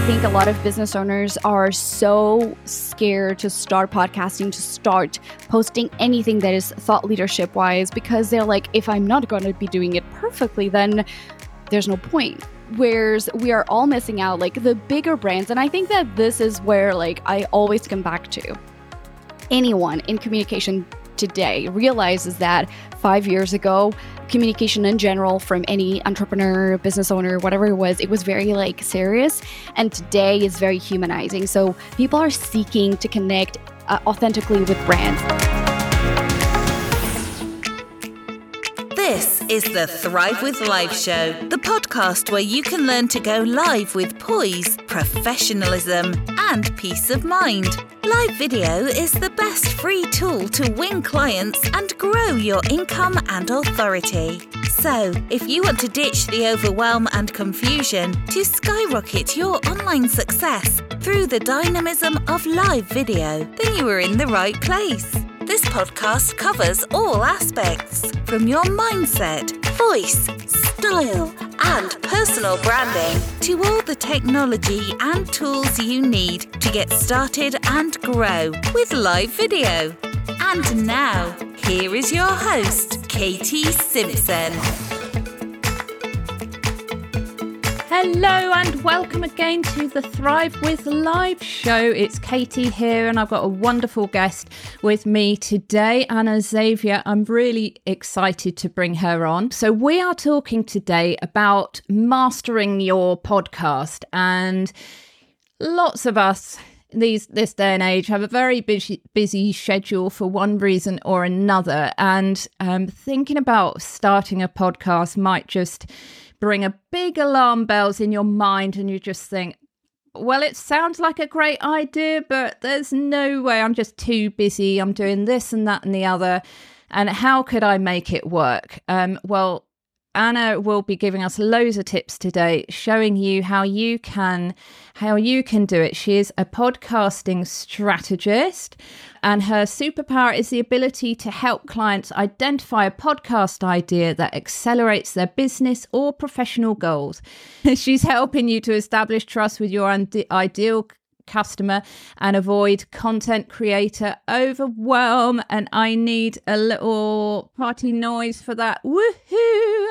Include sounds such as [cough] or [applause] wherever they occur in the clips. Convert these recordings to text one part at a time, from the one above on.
I think a lot of business owners are so scared to start podcasting, to start posting anything that is thought leadership wise, because they're like, if I'm not going to be doing it perfectly, then there's no point. Whereas we are all missing out, like the bigger brands. And I think that this is where, like, I always come back to anyone in communication today realizes that five years ago, communication in general from any entrepreneur, business owner, whatever it was, it was very like serious. And today is very humanizing. So people are seeking to connect uh, authentically with brands. This is the Thrive with Live show, the podcast where you can learn to go live with poise, professionalism, and peace of mind. Live video is the best free tool to win clients and grow your income and authority. So, if you want to ditch the overwhelm and confusion to skyrocket your online success through the dynamism of live video, then you are in the right place. This podcast covers all aspects from your mindset, voice, style, and personal branding to all the technology and tools you need to get started and grow with live video. And now, here is your host, Katy Simpson. Hello and welcome again to the Thrive with Live show. It's Katy here, and I've got a wonderful guest with me today, Ana Xavier. I'm really excited to bring her on. So, we are talking today about mastering your podcast, and lots of us these this day and age have a very busy busy schedule for one reason or another and um, thinking about starting a podcast might just bring a big alarm bells in your mind and you just think, well, it sounds like a great idea, but there's no way. I'm just too busy. I'm doing this and that and the other. And how could I make it work? Um, well, Ana will be giving us loads of tips today, showing you how you can how you can do it. She is a podcasting strategist, and her superpower is the ability to help clients identify a podcast idea that accelerates their business or professional goals. [laughs] She's helping you to establish trust with your ideal customer and avoid content creator overwhelm. And I need a little party noise for that. Woohoo!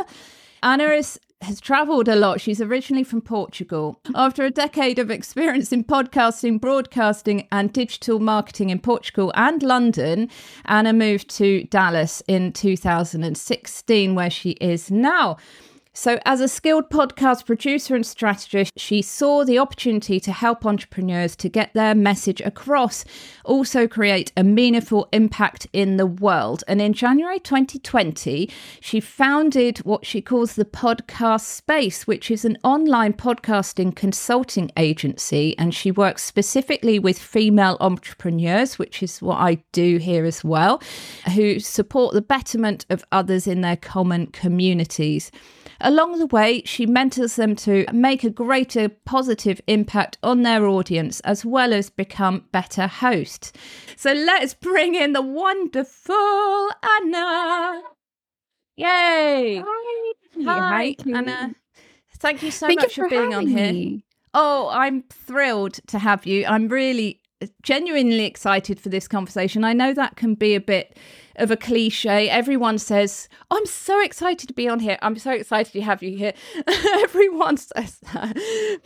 Ana is has traveled a lot. She's originally from Portugal. After a decade of experience in podcasting, broadcasting, and digital marketing in Portugal and London, Ana moved to Dallas in 2016, where she is now. So, as a skilled podcast producer and strategist, she saw the opportunity to help entrepreneurs to get their message across, also create a meaningful impact in the world. And in January 2020, she founded what she calls the Podcast Space, which is an online podcasting consulting agency. And she works specifically with female entrepreneurs, which is what I do here as well, who support the betterment of others in their common communities. Along the way, she mentors them to make a greater positive impact on their audience as well as become better hosts. So let's bring in the wonderful Ana. Yay! Hi, Hi, Ana. Thank you so Thank much you for, for being on here. me. Oh, I'm thrilled to have you. I'm really genuinely excited for this conversation. I know that can be a bit of a cliche. Everyone says, I'm so excited to be on here. I'm so excited to have you here. [laughs] Everyone says that.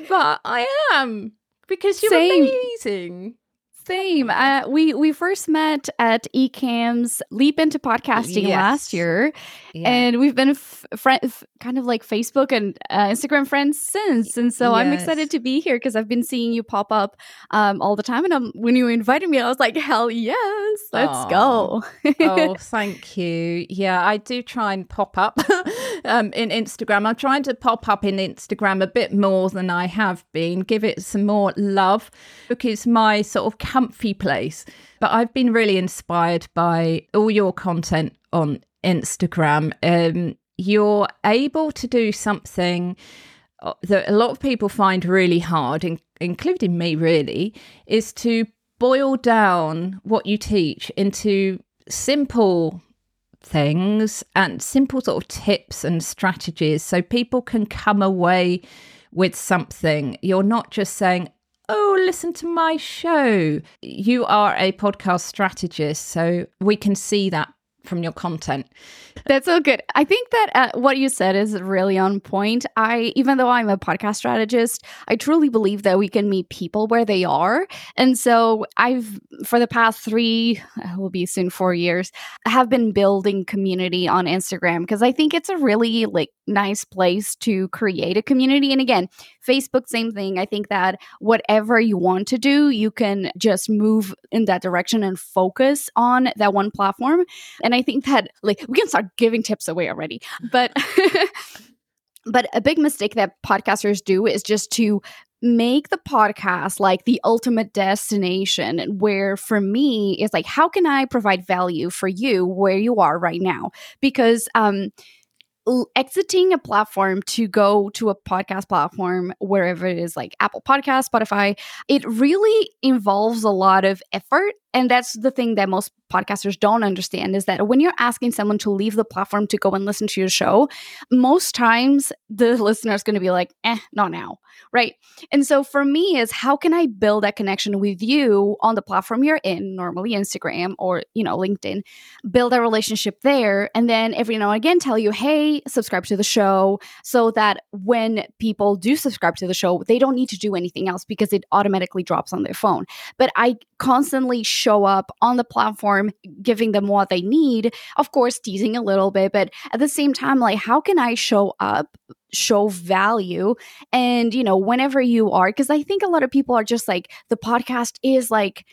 But I am because you're Same. amazing. Same. Uh, we we first met at Ecamm's Leap into Podcasting Yes. last year, Yeah. and we've been f- f- kind of like Facebook and uh, Instagram friends since. And so I'm excited to be here because I've been seeing you pop up um, all the time. And um, when you invited me, I was like, hell yes, let's Aw. go. oh, [laughs] thank you. Yeah, I do try and pop up [laughs] um, in Instagram. I'm trying to pop up in Instagram a bit more than I have been, give it some more love because my sort of comfy place. But I've been really inspired by all your content on Instagram. Um, you're able to do something uh, that a lot of people find really hard, in, including me, really, is to boil down what you teach into simple things and simple sort of tips and strategies so people can come away with something, you're not just saying, Oh, listen to my show. You are a podcast strategist, so we can see that from your content. That's so good. I think that uh, what you said is really on point. I, even though I'm a podcast strategist, I truly believe that we can meet people where they are. And so I've, for the past three, uh, will be soon four years, have been building community on Instagram because I think it's a really like nice place to create a community. And again, Facebook, same thing. I think that whatever you want to do, you can just move in that direction and focus on that one platform. And I think that like we can start giving tips away already. But [laughs] but a big mistake that podcasters do is just to make the podcast like the ultimate destination where for me is like how can i provide value for you where you are right now because um exiting a platform to go to a podcast platform wherever it is like apple podcast spotify it really involves a lot of effort and that's the thing that most podcasters don't understand is that when you're asking someone to leave the platform to go and listen to your show most times the [laughs] listener is going to be like eh not now right? And so for me is how can i build that connection with you on the platform you're in normally instagram or you know linkedin build a relationship there and then every now and again tell you hey subscribe to the show so that when people do subscribe to the show they don't need to do anything else because it automatically drops on their phone. But i constantly show up on the platform giving them what they need of course teasing a little bit but at the same time like how can i show up show value? And you know whenever you are because i think a lot of people are just like the podcast is like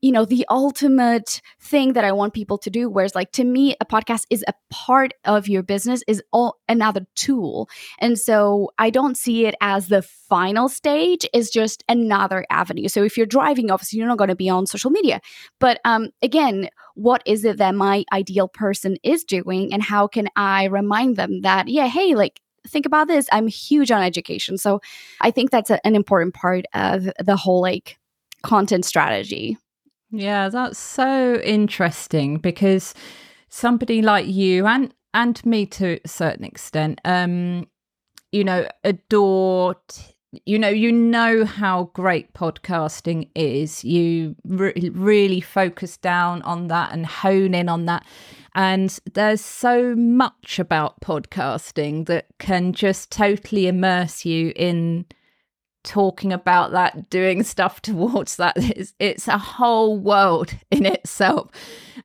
you know the ultimate thing that i want people to do whereas like to me a podcast is a part of your business is all another tool. And so i don't see it as the final stage is just another avenue. So if you're driving obviously you're not going to be on social media. But um again what is it that my ideal person is doing and how can i remind them that yeah hey like think about this i'm huge on education. So i think that's a, an important part of the whole like content strategy yeah, that's so interesting because somebody like you and and me to a certain extent, um, you know, adore. you know, you know how great podcasting is. You re- really focus down on that and hone in on that. And there's so much about podcasting that can just totally immerse you in talking about that, doing stuff [laughs] towards that. It's, it's a whole world [laughs] in itself.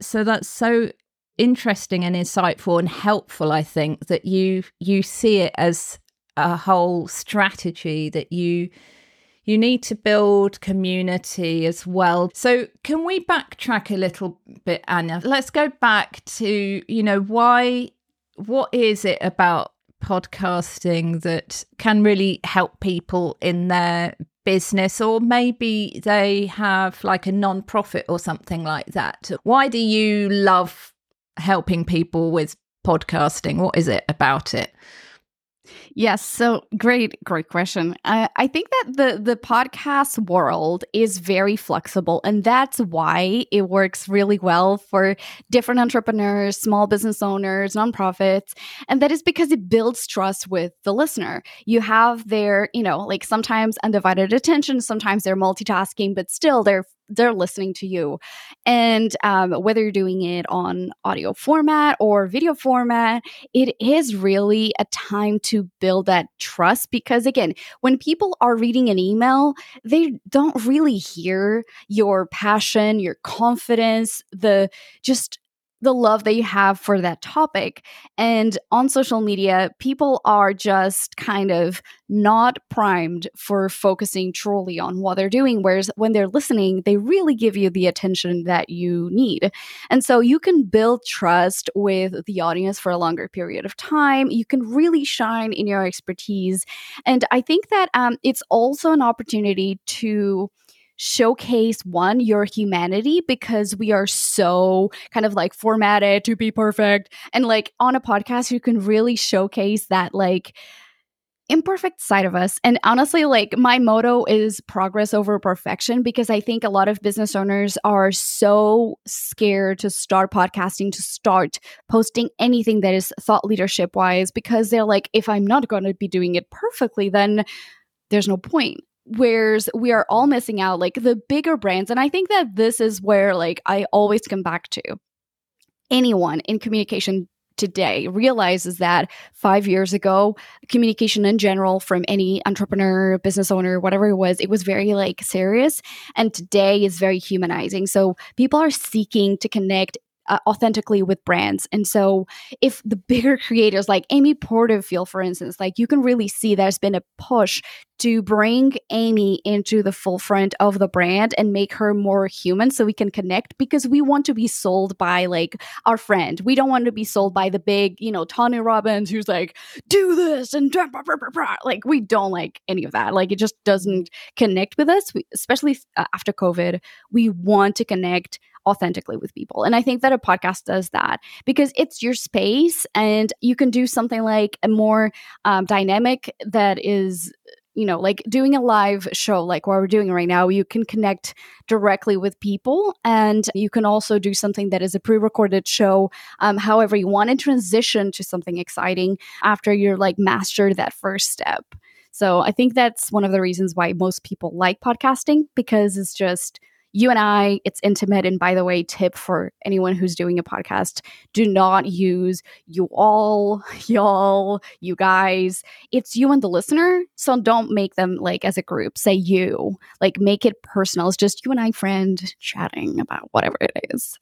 So that's so interesting and insightful and helpful i think that you you see it as a whole strategy that you you need to build community as well so can we backtrack a little bit ana let's go back to you know why what is it about podcasting that can really help people in their business or maybe they have like a non-profit or something like that. Why do you love helping people with podcasting? What is it about it Yes, so great, great question. Uh, I think that the the podcast world is very flexible, and that's why it works really well for different entrepreneurs, small business owners, nonprofits, and that is because it builds trust with the listener. You have their, you know, like sometimes undivided attention, sometimes they're multitasking, but still they're they're listening to you. And um, whether you're doing it on audio format or video format it is really a time to build that trust because again when people are reading an email they don't really hear your passion your confidence the just the love that you have for that topic. And on social media, people are just kind of not primed for focusing truly on what they're doing. Whereas when they're listening, they really give you the attention that you need. And so you can build trust with the audience for a longer period of time. You can really shine in your expertise. And I think that um, it's also an opportunity to showcase one your humanity because we are so kind of like formatted to be perfect. And like on a podcast you can really showcase that like imperfect side of us. And honestly like my motto is progress over perfection because i think a lot of business owners are so scared to start podcasting to start posting anything that is thought leadership wise because they're like if i'm not going to be doing it perfectly then there's no point whereas we are all missing out like the bigger brands and i think that this is where like i always come back to. Anyone in communication today realizes that five years ago communication in general from any entrepreneur business owner whatever it was it was very like serious and today is very humanizing. So people are seeking to connect uh, authentically with brands. And so, if the bigger creators like Amy Porterfield, for instance, like you can really see there's been a push to bring Amy into the full front of the brand and make her more human so we can connect because we want to be sold by like our friend. We don't want to be sold by the big, you know, Tony Robbins who's like, do this and blah, blah, blah, like we don't like any of that. Like it just doesn't connect with us, we, especially uh, after COVID. We want to connect authentically with people. And I think that a podcast does that because it's your space and you can do something like a more um, dynamic that is you know, like doing a live show like what we're doing right now, you can connect directly with people and you can also do something that is a pre recorded show, um, however you want, and transition to something exciting after you're like mastered that first step. So I think that's one of the reasons why most people like podcasting because it's just you and I, it's intimate. And by the way, tip for anyone who's doing a podcast do not use you all, [laughs] y'all, you guys. It's you and the listener. So don't make them like as a group, say you, like make it personal. It's just you and I, friend, chatting about whatever it is.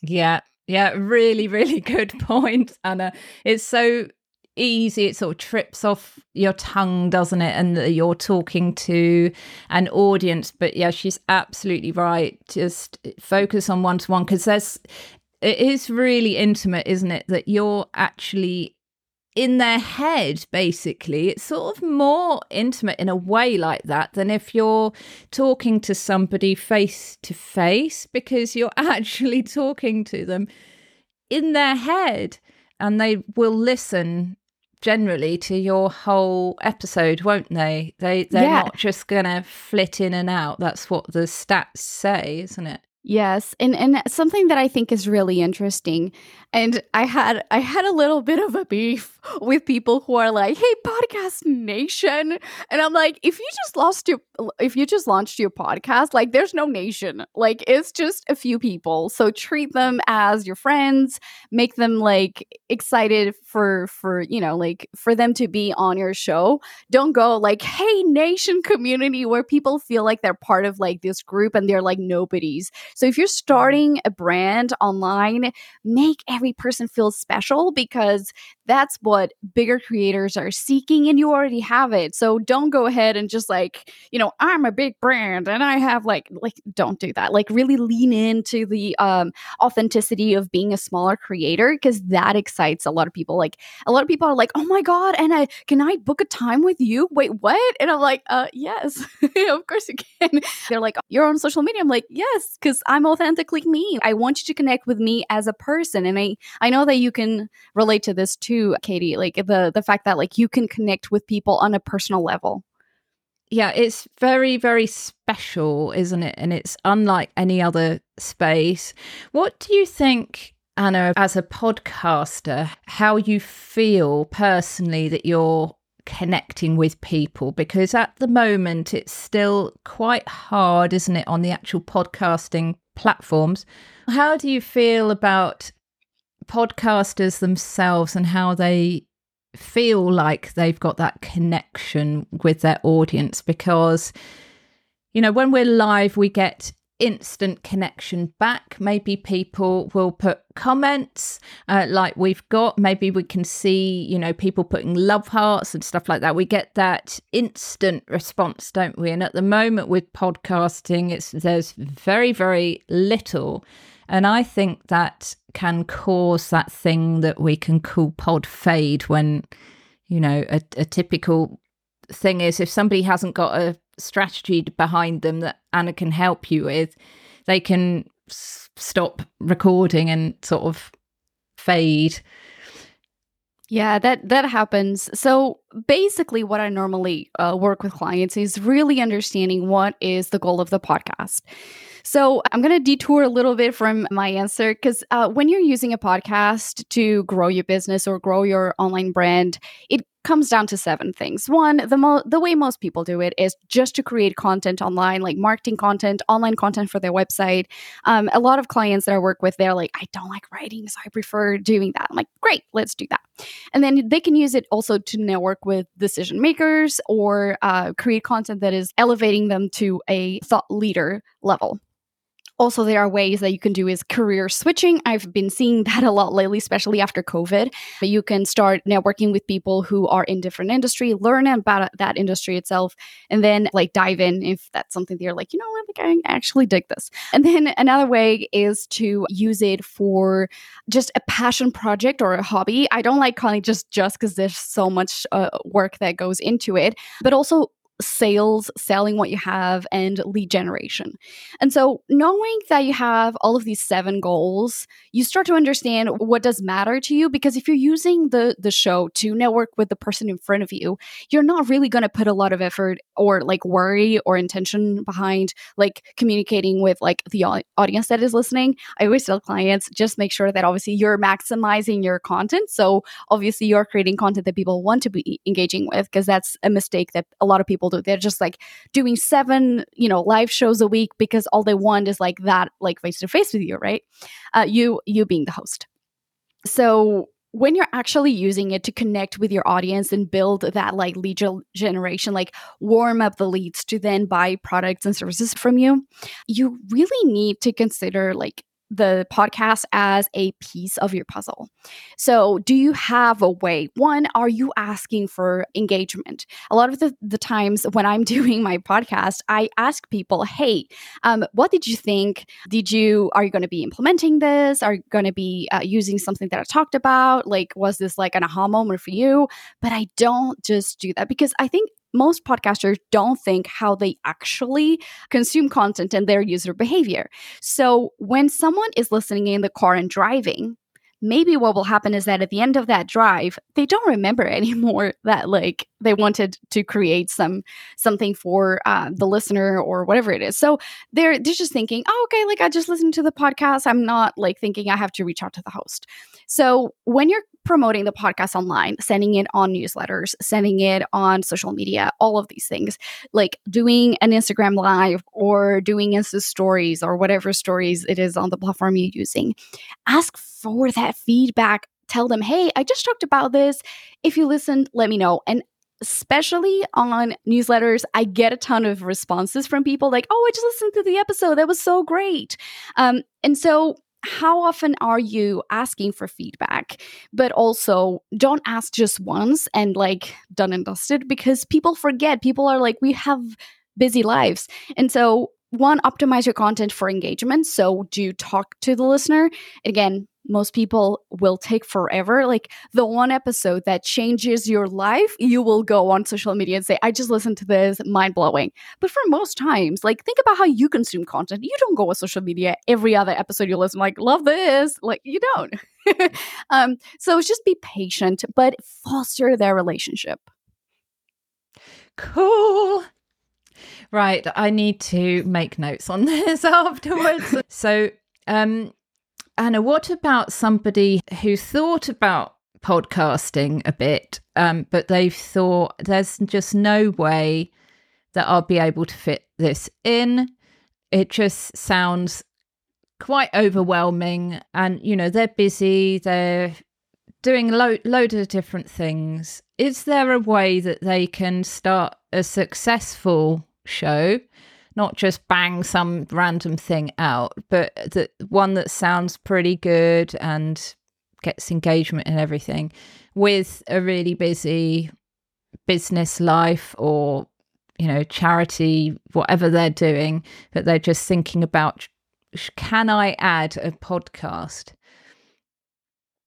Yeah. Yeah, really, really [laughs] good point, Ana. It's so easy it sort of trips off your tongue doesn't it? And you're talking to an audience. But yeah she's absolutely right. Just focus on one to one because there's it is really intimate isn't it that you're actually in their head basically. It's sort of more intimate in a way like that than if you're talking to somebody face to face because you're [laughs] actually talking to them in their head and they will listen generally to your whole episode, won't they? They they're yeah. not just gonna flit in and out. That's what the stats say, isn't it? Yes, and and something that I think is really interesting, and I had I had a little bit of a beef with people who are like, "Hey, podcast nation," and I'm like, if you just lost your if you just launched your podcast, like, there's no nation, like, it's just a few people. So treat them as your friends, make them like excited for for you know like for them to be on your show. Don't go like, "Hey, nation community," where people feel like they're part of like this group and they're like nobodies. So if you're mm-hmm. starting a brand online, make every person feels special because that's what bigger creators are seeking and you already have it. So don't go ahead and just like, you know, I'm a big brand and I have like like don't do that. Like really lean into the um authenticity of being a smaller creator because that excites a lot of people. Like a lot of people are like, "Oh my god, and I can I book a time with you?" Wait, what? And I'm like, "Uh yes. [laughs] of course you can." They're like, "You're on social media." I'm like, "Yes, cuz I'm authentically me. I want you to connect with me as a person." And I I know that you can relate to this too Katy, like the the fact that like you can connect with people on a personal level. Yeah, it's very, very special, isn't it? And it's unlike any other space. What do you think, Ana, as a podcaster, how you feel personally that you're connecting with people because at the moment it's still quite hard, isn't it, on the actual podcasting platforms. How do you feel about podcasters themselves and how they feel like they've got that connection with their audience because you know when we're live we get instant connection back. Maybe people will put comments uh, like we've got. Maybe we can see you know people putting love hearts and stuff like that. We get that instant response don't we? And at the moment with podcasting it's there's very very little. And I think that can cause that thing that we can call pod fade when, you know, a, a typical thing is if somebody hasn't got a strategy behind them that Ana can help you with, they can s- stop recording and sort of fade. Yeah, that that happens. So basically, what I normally uh, work with clients is really understanding what is the goal of the podcast. So I'm going to detour a little bit from my answer because uh, when you're using a podcast to grow your business or grow your online brand, it comes down to seven things. One, the mo- the way most people do it is just to create content online, like marketing content, online content for their website. Um, a lot of clients that I work with, they're like, I don't like writing, so I prefer doing that. I'm like, great, let's do that. And then they can use it also to network with decision makers or uh, create content that is elevating them to a thought leader level also there are ways that you can do is career switching. I've been seeing [laughs] that a lot lately especially after covid. But you can start networking with people who are in different industry learn about that industry itself and then like dive in if that's something that you're like you know what? Like i actually dig this. And then another way is to use it for just a passion project or a hobby. I don't like calling it just just because there's so much uh, work that goes into it but also sales, selling what you have, and lead generation. And so, knowing that you have all of these seven goals, you start to understand what does matter to you. Because if you're using the the show to network with the person in front of you, you're not really going to put a lot of effort or like worry or intention behind like communicating with like the audience that is listening. I always tell clients just make sure that obviously you're maximizing your content. So obviously you're creating content that people want to be engaging with because that's a mistake that a lot of people They're just like doing seven, you know, live shows a week because all they want is like that, like face to face with you, right? Uh, you you being the host. So when you're actually using it to connect with your audience and build that like lead generation, like warm up the leads to then buy products and services from you, you really need to consider like the podcast as a piece of your puzzle. So, do you have a way? One, are you asking for engagement? A lot of the, the times when I'm [laughs] doing my podcast, I ask people, hey, um, what did you think? Did you, are you going to be implementing this? Are you going to be uh, using something that I talked about? Like, was this like an aha moment for you? But I don't just do that because I think most podcasters don't think how they actually consume content and their user behavior. So when someone is listening in the car and driving, maybe what will happen is that at the end of that drive they don't remember [laughs] anymore that like they wanted to create some something for uh, the listener or whatever it is. So they're they're just thinking oh okay like i just listened to the podcast. I'm not like thinking i have to reach out to the host. So when you're promoting the podcast online, sending it on newsletters, sending it on social media, all of these things, like doing an Instagram live or doing Insta stories or whatever stories it is on the platform you're using. Ask for that feedback. Tell them, hey, I just talked about this. If you listen, let me know. And especially on newsletters, I get a ton of responses from people like, oh, I just listened to the episode. That was so great. Um, and so how often are you asking for feedback? But also don't ask just once and like done and dusted because people forget. People are like we have busy lives. And so one optimize your content for engagement. So do talk to the listener. Again most people will take forever. Like the one episode that changes your life, you will go on social media and say, I just listened to this, mind blowing. But for most times, like think about how you consume content. You don't go on social media every other episode you listen, like, love this. Like, you don't. [laughs] um, so just be patient, but foster their relationship. Cool. Right. I need to make notes on [laughs] this afterwards. [laughs] so, um, Ana, what about somebody who thought about podcasting a bit, um, but they've thought there's just no way that I'll be able to fit this in? It just sounds quite overwhelming, and you know they're busy, they're doing lo- load of different things. Is there a way that they can start a successful show? Not just bang some random thing out, but the one that sounds pretty good and gets engagement and everything with a really busy business life or you know charity whatever they're doing but they're just thinking about can i add a podcast?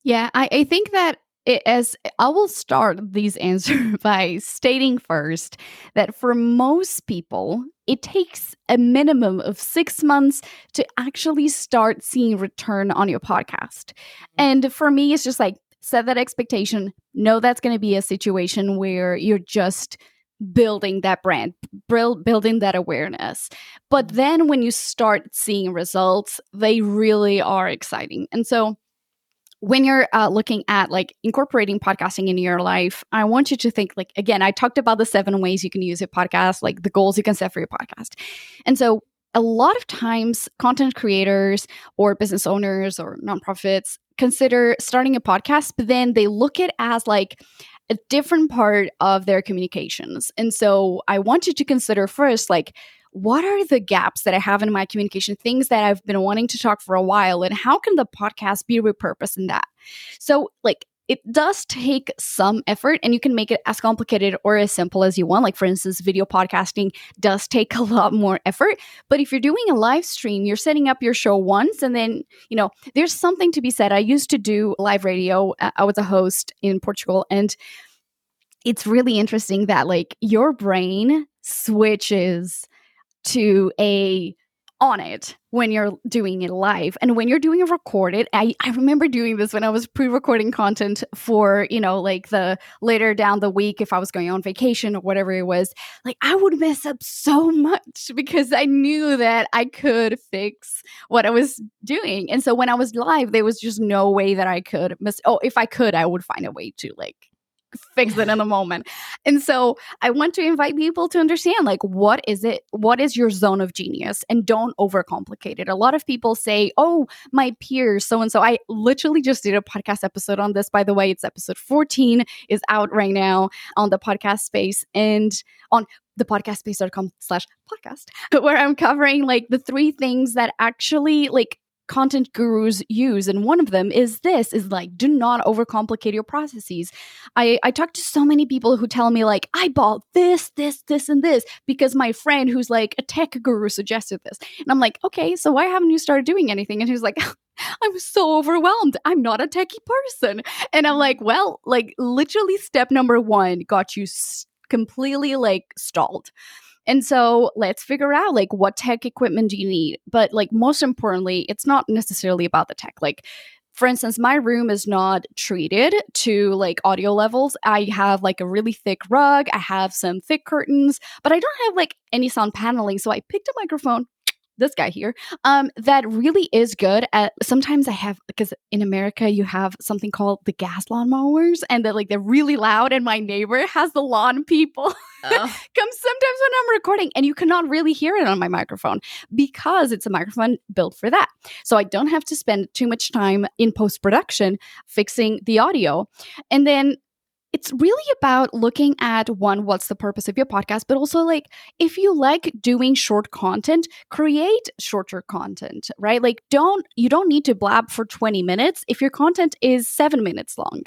Yeah i, I think that it, as I will start these [laughs] answers by stating first that for most people, it takes a minimum of six months to actually start seeing return on your podcast. Mm-hmm. And for me, it's just like set that expectation. Know that's going to be a situation where you're just building that brand, building that awareness. But mm-hmm. then when you start seeing results, they really are exciting. And so when you're uh, looking at like incorporating podcasting into your life, I want you to think like again, I talked about the seven ways you can use a podcast, like the goals you can set for your podcast. And so a lot of times content creators or business owners or nonprofits consider starting a podcast, but then they look at as like a different part of their communications. And so I want you to consider first like what are the gaps that I have in my communication, things that I've been wanting to talk for a while, and how can the podcast be repurposed in that? So, like, it does take some effort and you can make it as complicated or as simple as you want. Like, for instance, video podcasting does take a lot more effort. But if you're doing a live stream, you're setting up your show once and then, you know, there's something to be said. I used to do live radio, uh, I was a host in Portugal, and it's really interesting that, like, your brain switches to a on it when you're doing it live. And when you're doing a recorded I, I remember doing this when i was pre-recording content for you know like the later down the week if i was going on vacation or whatever it was like i would mess up so much [laughs] because i knew that i could fix what i was doing. And so when i was live there was just no way that i could miss oh if i could i would find a way to like fix it in the moment. And so I want to invite people to understand like what is it what is your zone of genius and don't overcomplicate it. A lot of people say, "Oh, my peers so and so." I literally just did a podcast episode on this by the way. It's episode 14 is out right now on the podcast space and on the podcastspace.com slash podcast [laughs] where i'm covering like the three things that actually like content gurus use and one of them is this is like do not overcomplicate your processes i i talk to so many people who tell me like i bought this this this and this because my friend who's like a tech guru suggested this and i'm like okay so why haven't you started doing anything and he's like [laughs] I'm so overwhelmed. I'm not a techie person. And I'm like, well, like literally step number one got you completely like stalled. And so let's figure out like what tech equipment do you need? But like most importantly, it's not necessarily about the tech. Like for instance, my room is not treated to like audio levels. I have like a really thick rug, I have some thick curtains, but I don't have like any sound paneling. So I picked a microphone, this guy here um that really is good at sometimes i have because in america you have something called the gas lawn mowers and they're like they're really loud and my neighbor has the lawn people oh. [laughs] come sometimes when i'm recording and you cannot really hear it on my microphone because it's a microphone built for that so i don't have to spend too much time in post production fixing the audio and then it's really about looking at one, what's the purpose of your podcast, but also like if you like doing short content, create shorter content, right? Like don't, you don't need to blab for 20 minutes if your content is seven minutes long.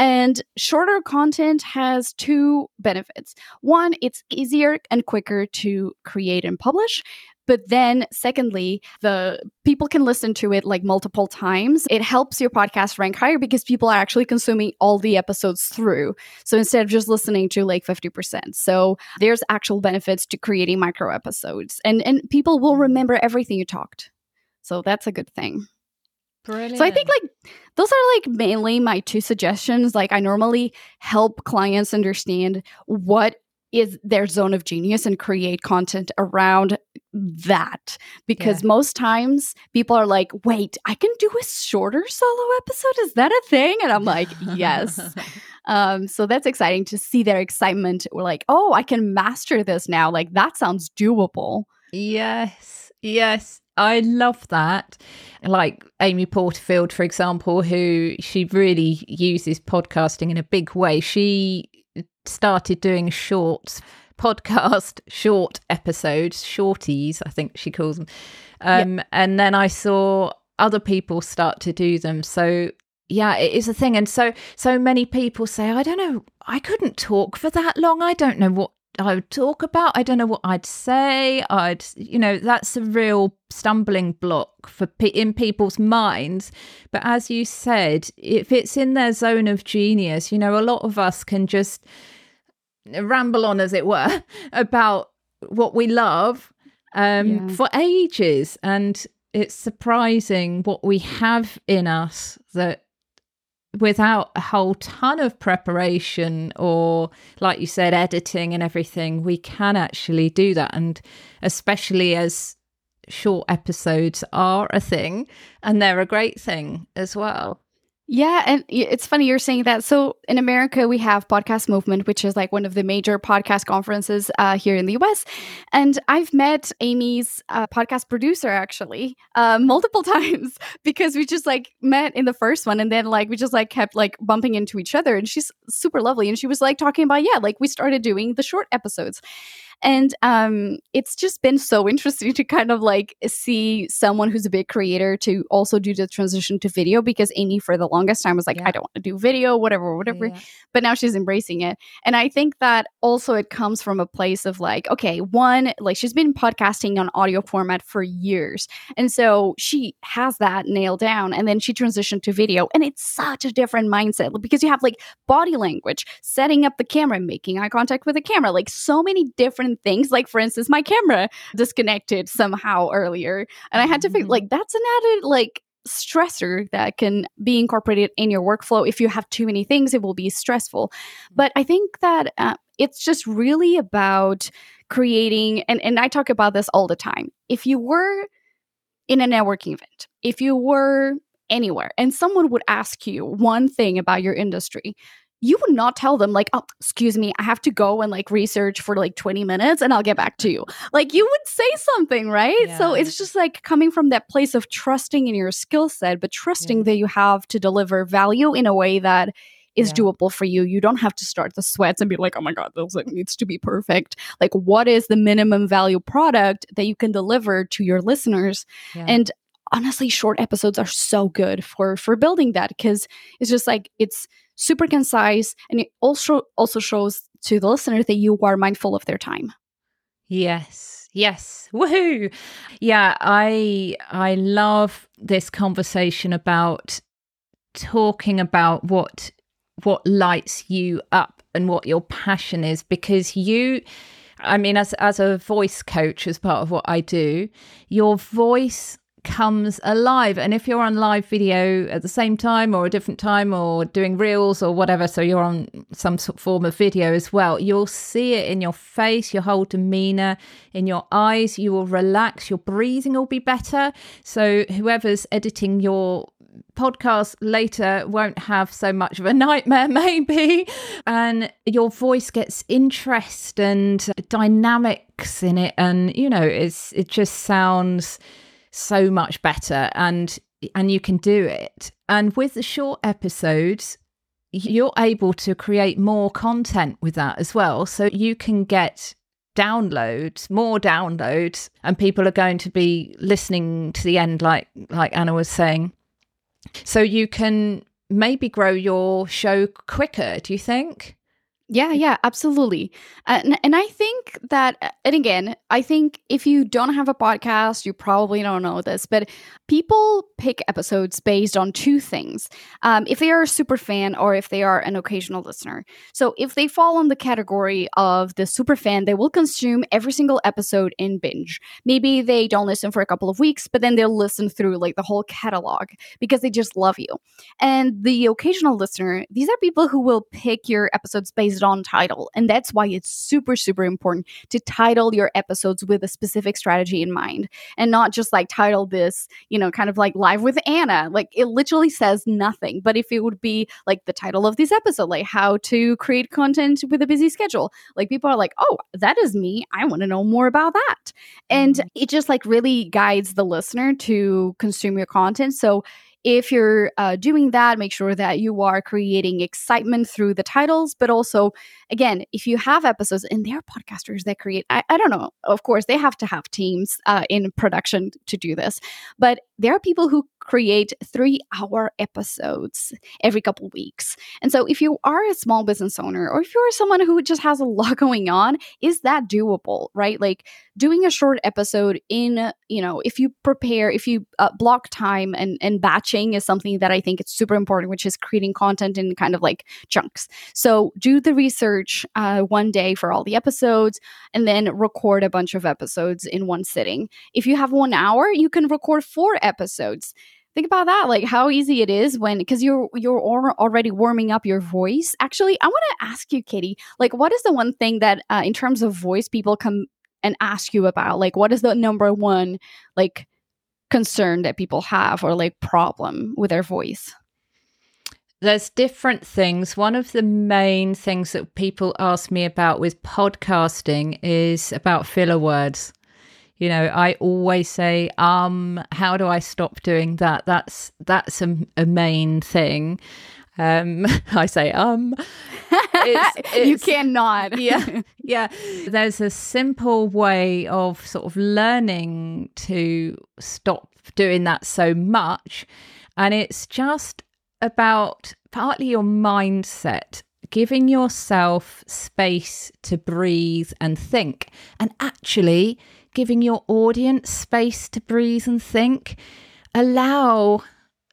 And shorter content has two benefits. One, it's easier and quicker to create and publish. But then, secondly, the people can listen to it like multiple times. It helps your podcast rank higher because people are actually consuming all the episodes through. So instead of just listening to like 50%. So there's actual benefits to creating micro episodes. And and people will remember everything you talked. So that's a good thing. Brilliant. So I think like those are like mainly my two suggestions. Like I normally help clients understand what is their zone of genius and create content around that because yeah. most times people are like wait i can do a shorter solo episode is that a thing and i'm like yes [laughs] um so that's exciting to see their excitement we're like oh i can master this now like that sounds doable yes yes I love that. Like Amy Porterfield, for example, who she really uses podcasting in a big way. She started doing shorts podcast short episodes shorties i think she calls them um, yep. and then i saw other people start to do them so yeah it is a thing and so so many people say i don't know i couldn't talk for that long i don't know what I would talk about. I don't know what I'd say. I'd, you know, that's a real stumbling block for pe- in people's minds. But as you said, if it's in their zone of genius, you know, a lot of us can just ramble on, as it were, [laughs] about what we love um, yeah. for ages. And it's surprising what we have in us that without a whole ton of preparation or like you said editing and everything we can actually do that and especially as short episodes are a thing and they're a great thing as well Yeah, and it's funny you're saying that. So in America, we have Podcast Movement, which is like one of the major podcast conferences uh, here in the US. And I've met Amy's uh, podcast producer actually uh, [laughs] multiple times [laughs] because we just like met in the first one, and then like we just like kept like bumping into each other. And she's super lovely, and she was like talking about yeah, like we started doing the short episodes. And um, it's just been so [laughs] interesting to kind of like see someone who's a big creator to also do the transition to video because Amy, for the longest time, was like, yeah. I don't want to do video, whatever, whatever. Yeah. But now she's embracing it. And I think that also it comes from a place of like, okay, one, like she's been podcasting on audio format for years. And so she has that nailed down. And then she transitioned to video. And it's such a different mindset because you have like body language, setting up the camera, making eye contact with the camera, like so many different different things. Like, for instance, my camera disconnected somehow earlier. And I had to figure, mm-hmm. like, that's an added, like, stressor that can be incorporated in your workflow. If you have too many things, it will be stressful. Mm-hmm. But I think that uh, it's just really about creating, and, and I talk about this all the time. If you were in a networking event, if you were anywhere and someone would ask you one thing about your industry, you would not tell them like oh excuse me i have to go and like research for like 20 minutes and i'll get back to you [laughs] like you would say something right yeah. so it's just like coming from that place of trusting in your skill set but trusting yeah. that you have to deliver value in a way that is yeah. doable for you you don't have to start the sweats and be like oh my god this like needs to be perfect like what is the minimum value product that you can deliver to your listeners and honestly short episodes are so good for for building that because it's just like it's super concise, and it also also shows to the listener that you are mindful of their time. Yes. Yes. Woohoo. Yeah, I I love this conversation about talking about what what lights you up and what your passion is because you I mean as as a voice coach as part of what I do, your voice comes alive. And if you're on live video at the same time or a different time or doing reels or whatever, so you're on some sort of form of video as well, you'll see it in your face, your whole demeanor, in your eyes. You will relax, your breathing will be better. So whoever's editing your podcast later won't have so much of a [laughs] nightmare, maybe. And your voice gets interest and dynamics in it. And, you know, it's it just sounds so much better and and you can do it. And with the short episodes, you're able to create more content with that as well. So you can get downloads, more downloads, and people are going to be listening to the end, like like Ana was saying. So you can maybe grow your show quicker, do you think? Yeah, yeah, absolutely. Uh, and, and I think that, uh, and again, I think if you don't have a podcast, you probably don't know this, but people pick episodes based on two things um, if they are a super fan or if they are an occasional listener. So if they fall on the category of the super fan, they will consume every single episode in binge. Maybe they don't listen for a couple of weeks, but then they'll listen through like the whole catalog because they just love you. And the occasional listener, these are people who will pick your episodes based on title. And that's why it's super, super important to title your episodes with a specific strategy in mind and not just like title this, you know, kind of like live with Ana. Like it literally says nothing. But if it would be like the title of this episode, like how to create content with a busy schedule, like people are like, oh, that is me. I want to know more about that. And mm-hmm. it just like really guides the listener to consume your content. So if you're uh, doing that, make sure that you are creating excitement through the titles, but also, again, if you have episodes and there are podcasters that create, I, I don't know, of course, they have to have teams uh, in production to do this, but there are people who create three hour episodes every couple weeks. And so if you are a small business owner or if you're someone who just has a [laughs] lot going on, is that doable, right? Like doing a short episode in, you know, if you prepare, if you uh, block time and, and batching is something that I think it's super important, which is creating content in kind of like chunks. So do the research uh, one day for all the episodes and then record a bunch of episodes in one sitting. If you have one hour, you can record four episodes think about that like how easy it is when because you're you're already warming up your voice actually i want to ask you katy like what is the one thing that uh, in terms of voice people come and ask you about like what is the number one like concern that people have or like problem with their voice there's different things. One of the main things that people ask me about with podcasting is about filler words. You know, I always say, um, how do I stop doing that? That's that's a, a main thing. Um, [laughs] I say, um, it's, [laughs] it's, you cannot. yeah, [laughs] yeah. There's a simple way of sort of learning to stop doing that so much, and it's just about partly your mindset giving yourself space to breathe and think, and actually giving your audience space to breathe and think. Allow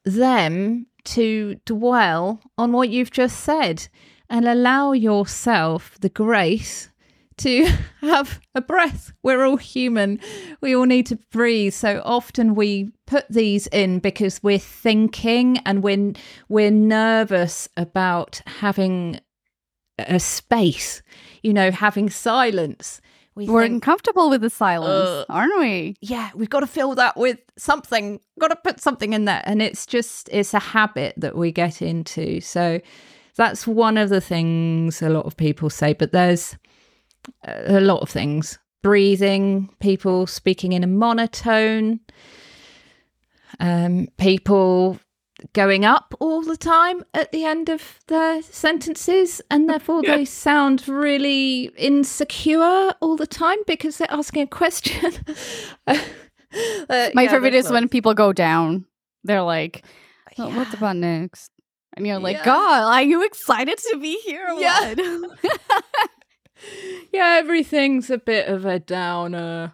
them to dwell on what you've just said and allow yourself the grace to [laughs] have a breath. We're all human. We all need to breathe. So often we put these in because we're thinking and we're, we're nervous about having a space, you know, having silence. We are uncomfortable with the silence, uh, aren't we? Yeah, we've got to fill that with something. Got to put something in there. And it's just, it's a habit that we get into. So that's one of the things a lot of people say. But there's a lot of things breathing, people speaking in a monotone, um, people going up all the time at the end of their sentences and therefore yeah. they sound really insecure all the time because they're asking a question. [laughs] uh, [laughs] My yeah, favorite is when people go down. They're like, well, yeah. "What about next?" And you're like, "God, are you excited to be here?" yeah. [laughs] yeah, everything's a bit of a downer.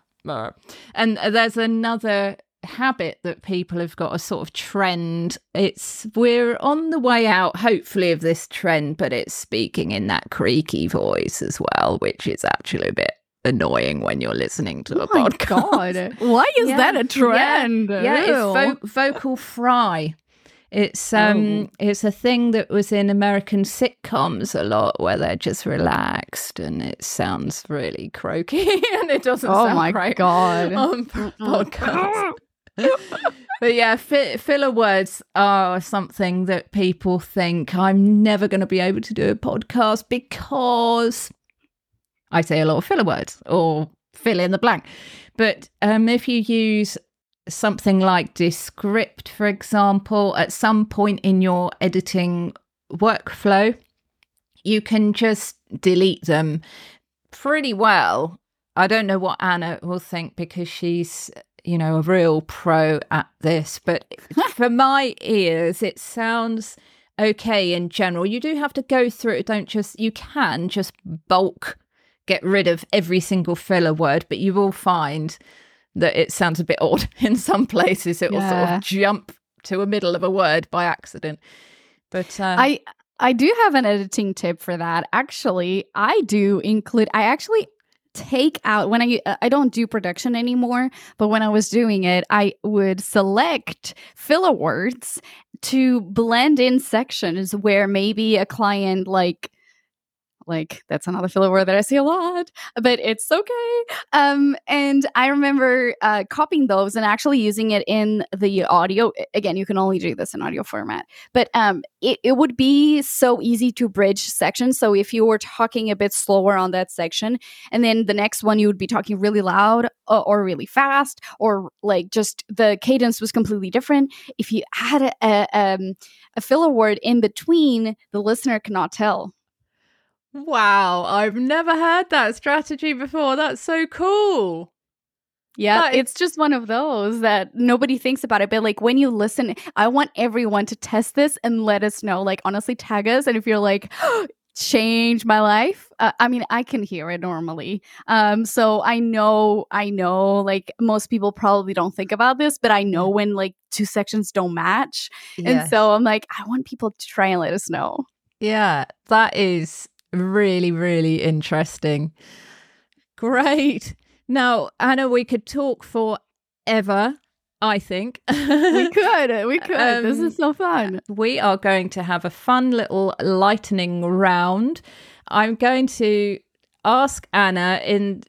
And there's another habit that people have got a sort of trend. It's we're on the way out, hopefully, of this trend, but it's speaking in that creaky voice as well, which is actually a bit annoying when you're listening to oh a podcast. God. [laughs] Why is yeah. that a trend? Yeah, yeah it's vo- vocal fry. It's um oh. it's a thing that was in American sitcoms a lot where they're just relaxed and it sounds really croaky [laughs] and it doesn't oh sound my great god on podcast. [laughs] but yeah, fi- filler words are something that people think I'm never going to be able to do a podcast because I say a lot of filler words or fill in the blank. But um, if you use something like Descript, for example, at some point in your editing workflow, you can just delete them pretty well. I don't know what Ana will think because she's you know, a real pro at this, but [laughs] for my ears, it sounds okay in general. You do have to go through it. Don't just, you can just bulk get rid of every single filler word, but you will find that it sounds a bit odd [laughs] in some places. It will yeah. sort of jump to a middle of a word by accident. But uh, I I do have an editing tip for that. Actually, I do include I actually take out when I I don't do production anymore, but when I was doing it, I would select filler words to blend in sections where maybe a client like like that's another filler word that I see a lot, but it's okay. Um, and I remember uh, copying those and actually using it in the audio. Again, you can only do this in audio format, but um, it, it would be so easy to bridge sections. So if you were talking a bit slower on that section, and then the next one you would be talking really loud or, uh, or really fast, or like just the cadence was completely different. If you add a, a, um, a filler word in between, the listener cannot tell Wow, I've never heard that strategy before. That's so cool. Yeah, it's just one of those that nobody thinks about it. But like when you listen, I want everyone to test this and let us know. Like honestly, tag us. And if you're like, [gasps] change my life, uh, I mean, I can hear it normally. Um, so I know, I know, like most people probably don't think about this, but I know when like two sections don't match, yes. and so I'm like, I want people to try and let us know. Yeah, that is really, really interesting. Great. Now, Ana, we could talk forever. I think we [laughs] could. We could. Um, this is so fun. We are going to have a fun little lightning round. I'm going to ask Ana in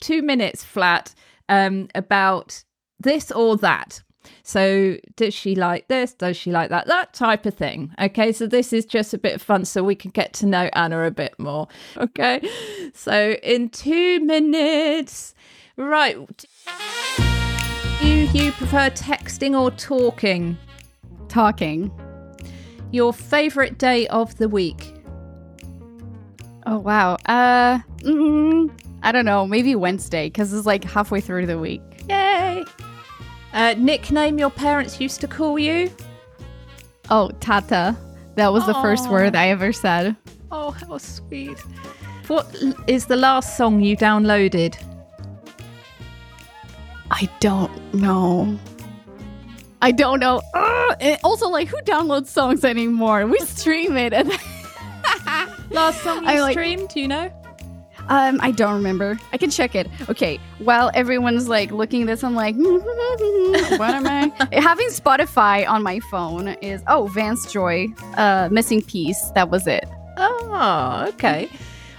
two minutes flat um, about this or that. So, does she like this? Does she like that? That type of thing. Okay, so this is just a bit of fun so we can get to know Ana a bit more. [laughs] Okay, so in two minutes, right. Do you prefer texting or talking? Talking. Your favorite day of the week? Oh wow. Uh, mm, I don't know. Maybe Wednesday because it's like halfway through the week. Yay! Uh, nickname your parents used to call you? Oh, Tata. That was the first word I ever said. Oh, how sweet. What is the last song you downloaded? I don't know. I don't know. Ugh. Also, like, who downloads songs anymore? We [laughs] stream it. And [laughs] Last song you I streamed, do you know? Um, I don't remember. I can check it. Okay. While everyone's like looking at this, I'm like, [laughs] what am I? [laughs] Having Spotify on my phone is oh, Vance Joy, uh, missing piece. That was it. Oh, okay.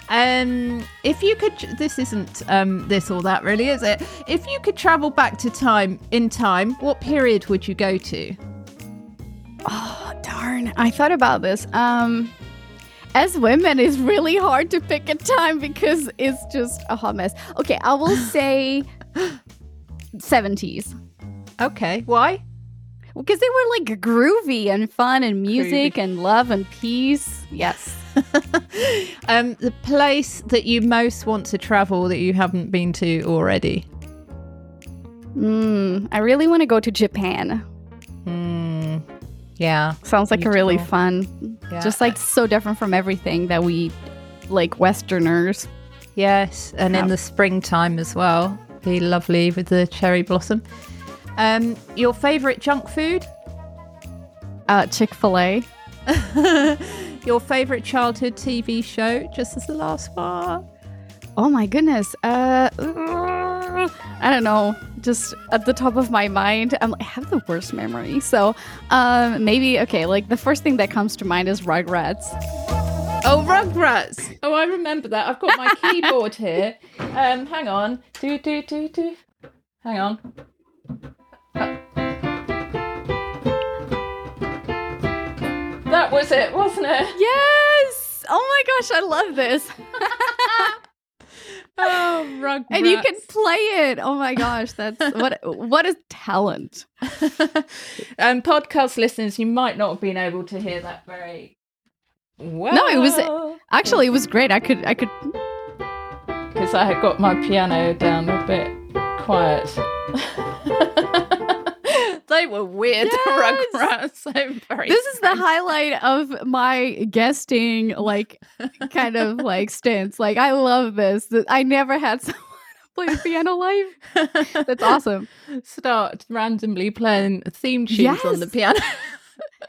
Um, if you could, this isn't um this or that, really, is it? If you could travel back to time in time, what period would you go to? Oh darn! I thought about this. Um, as women, it's really hard to pick a time because it's just a hot mess. Okay, I will [gasps] say seventies Okay, why? because they were like groovy and fun and music Groovy. and love and peace. Yes. [laughs] um, the place that you most want to travel that you haven't been to already. Mm, I really want to go to Japan. Hmm. Yeah. Sounds like a really Beautiful. fun. Yeah. Just like so different from everything that we like Westerners. Yes, and in the springtime as well. Be lovely with the cherry blossom. Um, your favorite junk food? Uh, Chick Fil A. [laughs] your favorite childhood TV show? Just as the last one. Oh my goodness. Uh, I don't know. Just at the top of my mind, I'm, I have the worst memory. So, um, maybe okay. Like the first thing that comes to mind is Rugrats. Oh, Rugrats. Oh, I remember that. I've got my [laughs] keyboard here. Um, hang on. Do do do do. Hang on. That was it, wasn't it? Yes. Oh my gosh, I love this. [laughs] Oh, Rugrats. [laughs] and you can play it. Oh my gosh, that's [laughs] what what a talent. [laughs] and podcast listeners, you might not have been able to hear that very well. No, it was- Actually, it was great. I could I could because I had got my piano down a bit quiet. They were weird, [laughs] Yes! Rugrats. Very. This is the highlight of my guesting like kind of like stints. Like I love this. I never had [laughs] someone [laughs] play the piano live. That's awesome. Start randomly playing theme tunes on the piano.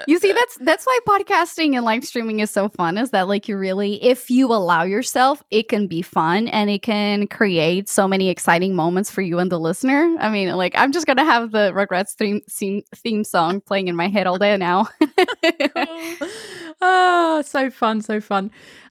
You see, that's that's why podcasting and live streaming is so fun. Is that like you really, if you allow yourself, it can be fun and it can create so many exciting moments for you and the listener. I mean, like I'm just gonna have the Rugrats theme theme, theme song playing in my head all day now. [laughs] [laughs] oh, so fun, so fun.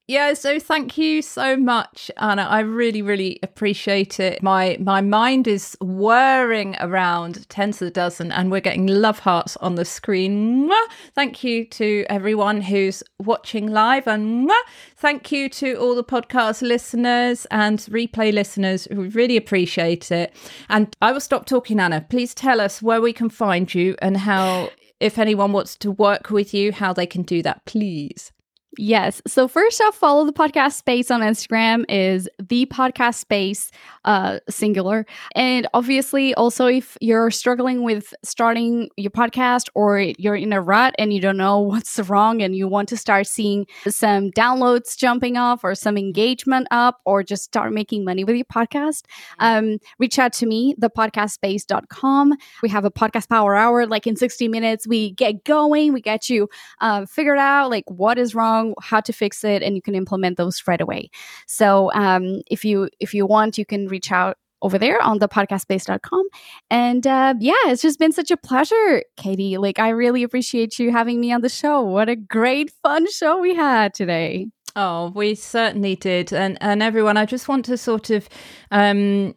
Yeah, so thank you so much, Ana. I really, really appreciate it. My my mind is whirring around ten to the dozen, and we're getting love hearts on the screen. Mwah! Thank you to everyone who's watching live, and mwah! thank you to all the podcast listeners and replay listeners. We really appreciate it. And I will stop talking, Ana. Please tell us where we can find you and how, if anyone wants to work with you, how they can do that, please. Yes. So first off, follow the podcast space on Instagram is the podcast space, uh, singular. And obviously also if you're struggling with starting your podcast or you're in a rut and you don't know [laughs] what's wrong and you want to start seeing some downloads jumping off or some engagement up or just start making money with your podcast, um, reach out to me, thepodcastspace.com. We have a podcast power hour, like in 60 minutes, we get going, we get you um, figured out like what is wrong how to fix it and you can implement those right away. So um, if you if you want you can reach out over there on the podcastspace.com and uh, yeah it's just been such a pleasure katy. Like i really appreciate you having me on the show. What a great fun show we had today. Oh, we certainly did. And and everyone, I just want to sort of um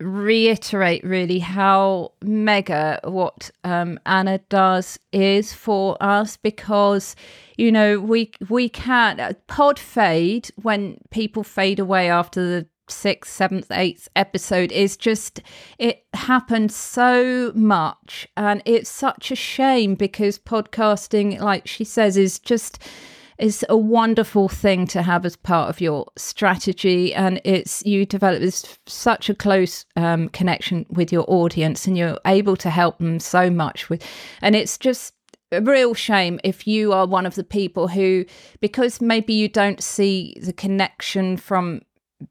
reiterate really how mega what um, Ana does is for us because you know we we can't uh, pod fade when people fade away after the sixth, seventh, eighth episode is just it happened so much and it's such a shame because podcasting, like she says, is just is a wonderful thing to have as part of your strategy and it's you develop this such a close um, connection with your audience and you're able to help them so much with and it's just a real shame if you are one of the people who because maybe you don't see the connection from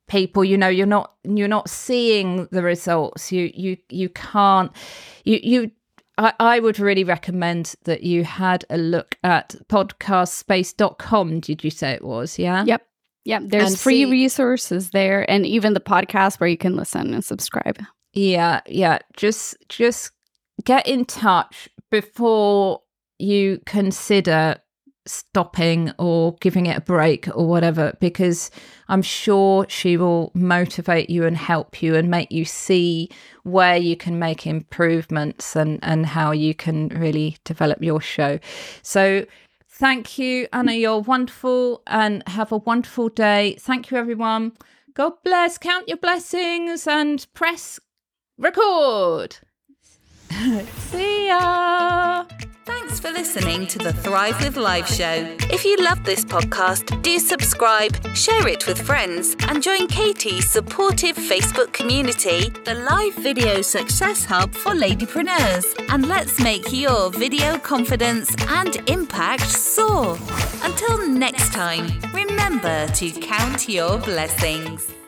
people you know you're not you're not seeing the results. You you you can't you you I, I would really recommend that you had a look at podcastspace.com did you say it was? Yeah? Yep. Yep. There's and free see, resources there and even the podcast where you can listen and subscribe. Yeah yeah. Just just get in touch before you consider stopping or giving it a break or whatever because I'm sure she will motivate you and help you and make you see where you can make improvements and and how you can really develop your show. So thank you Ana you're wonderful and have a wonderful day. Thank you everyone. God bless, count your blessings and press record. [laughs] See ya. Thanks for listening to the Thrive with Live show. If you love this podcast, do subscribe, share it with friends, and join Katy's supportive Facebook community, the Live Video Success Hub for Ladypreneurs. And let's make your video confidence and impact soar. Until next time, remember to count your blessings.